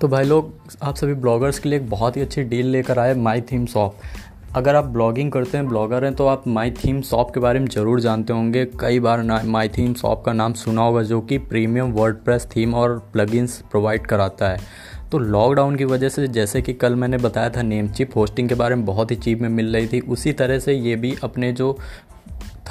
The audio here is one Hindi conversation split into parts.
तो भाई लोग, आप सभी ब्लॉगर्स के लिए एक बहुत ही अच्छी डील लेकर आए माई थीम शॉप अगर आप ब्लॉगिंग करते हैं, ब्लॉगर हैं तो आप माई थीम शॉप के बारे में ज़रूर जानते होंगे। कई बार माई थीम शॉप का नाम सुना होगा जो कि प्रीमियम वर्ड थीम और प्लगइन्स प्रोवाइड कराता है। तो लॉकडाउन की वजह से जैसे कि कल मैंने बताया था नेम चिप होस्टिंग के बारे में बहुत ही चीप में मिल रही थी। उसी तरह से ये भी अपने जो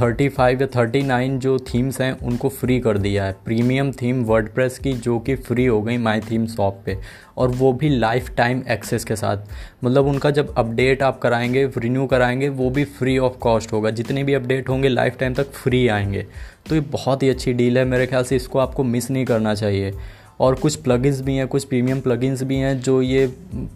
थर्टी फाइव या थर्टी नाइन जो थीम्स हैं, उनको फ्री कर दिया है। प्रीमियम थीम वर्डप्रेस की, जो कि फ्री हो गई माई थीम शॉप पे। और वो भी लाइफ टाइम एक्सेस के साथ। मतलब उनका जब अपडेट आप कराएँगे रिन्यू कराएँगे, वो भी फ्री ऑफ़ कॉस्ट होगा। जितने भी अपडेट होंगे लाइफ टाइम तक फ्री आएँगे। तो ये बहुत ही अच्छी डील है मेरे ख्याल से, इसको आपको मिस नहीं करना चाहिए। और कुछ प्लगइन्स भी हैं, कुछ प्रीमियम प्लगइन्स भी हैं जो ये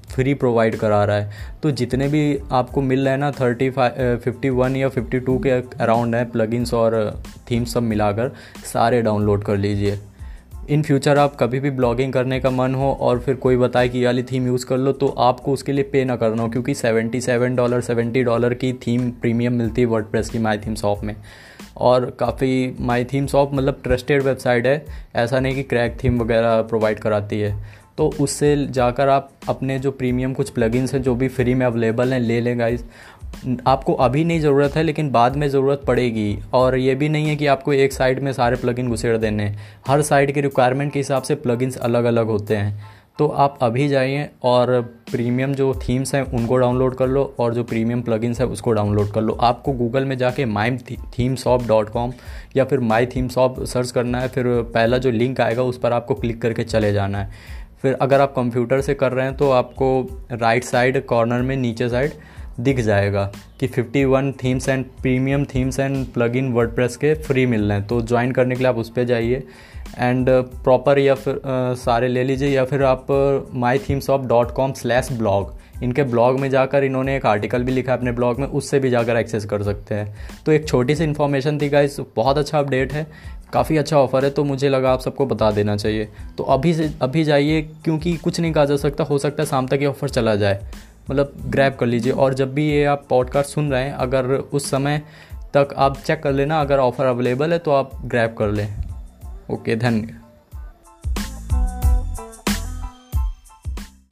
फ्री प्रोवाइड करा रहा है। तो जितने भी आपको मिल रहे हैं ना थर्टी फाइव फिफ्टी वन या फिफ्टी टू के अराउंड हैं प्लगइन्स और थीम्स सब मिलाकर, सारे डाउनलोड कर लीजिए। इन फ्यूचर आप कभी भी ब्लॉगिंग करने का मन हो और फिर कोई बताए कि वाली थीम यूज़ कर लो तो आपको उसके लिए पे ना करना हो, क्योंकि seventy seven dollar seventy dollar की थीम प्रीमियम मिलती है वर्ड की माई थीम शॉप में। और काफ़ी माई थीम शॉप मतलब ट्रस्टेड वेबसाइट है, ऐसा नहीं कि क्रैक थीम वगैरह प्रोवाइड कराती है। तो उससे जाकर आप अपने जो प्रीमियम कुछ प्लगइन्स हैं, जो भी फ्री में अवेलेबल हैं, ले लें गाइस आपको अभी नहीं ज़रूरत है, लेकिन बाद में ज़रूरत पड़ेगी। और ये भी नहीं है कि आपको एक साइड में सारे प्लगइन घुसेड़ देने हर साइड के रिक्वायरमेंट के हिसाब से प्लगइन्स अलग अलग होते हैं। तो आप अभी जाइए और प्रीमियम जो थीम्स हैं, उनको डाउनलोड कर लो और जो प्रीमियम प्लगइन्स हैं, उसको डाउनलोड कर लो। आपको गूगल में जाके my theme shop dot com या फिर माई थीम शॉप सर्च करना है, फिर पहला जो लिंक आएगा, उस पर आपको क्लिक करके चले जाना है। फिर अगर आप कंप्यूटर से कर रहे हैं तो आपको राइट साइड कॉर्नर में, नीचे साइड दिख जाएगा कि 51 themes and premium themes and plugin word के फ्री मिल रहे हैं। तो ज्वाइन करने के लिए आप उस पर जाइए एंड प्रॉपर या फिर uh, सारे ले लीजिए या फिर आप my themes off dot com slash blog इनके ब्लॉग में जाकर इन्होंने एक आर्टिकल भी लिखा है अपने ब्लॉग में उससे भी जाकर एक्सेस कर सकते हैं। तो एक छोटी सी इन्फॉर्मेशन थी गाइस बहुत अच्छा अपडेट है काफ़ी अच्छा ऑफ़र है तो मुझे लगा आप सबको बता देना चाहिए। तो अभी से अभी जाइए क्योंकि कुछ नहीं कहा जा सकता हो सकता है शाम तक ये ऑफ़र चला जाए। मतलब ग्रैब कर लीजिए। और जब भी ये आप पॉडकास्ट सुन रहे हैं, अगर उस समय तक आप चेक कर लेना, अगर ऑफ़र अवेलेबल है तो आप ग्रैब कर लें। ओके धन्यवाद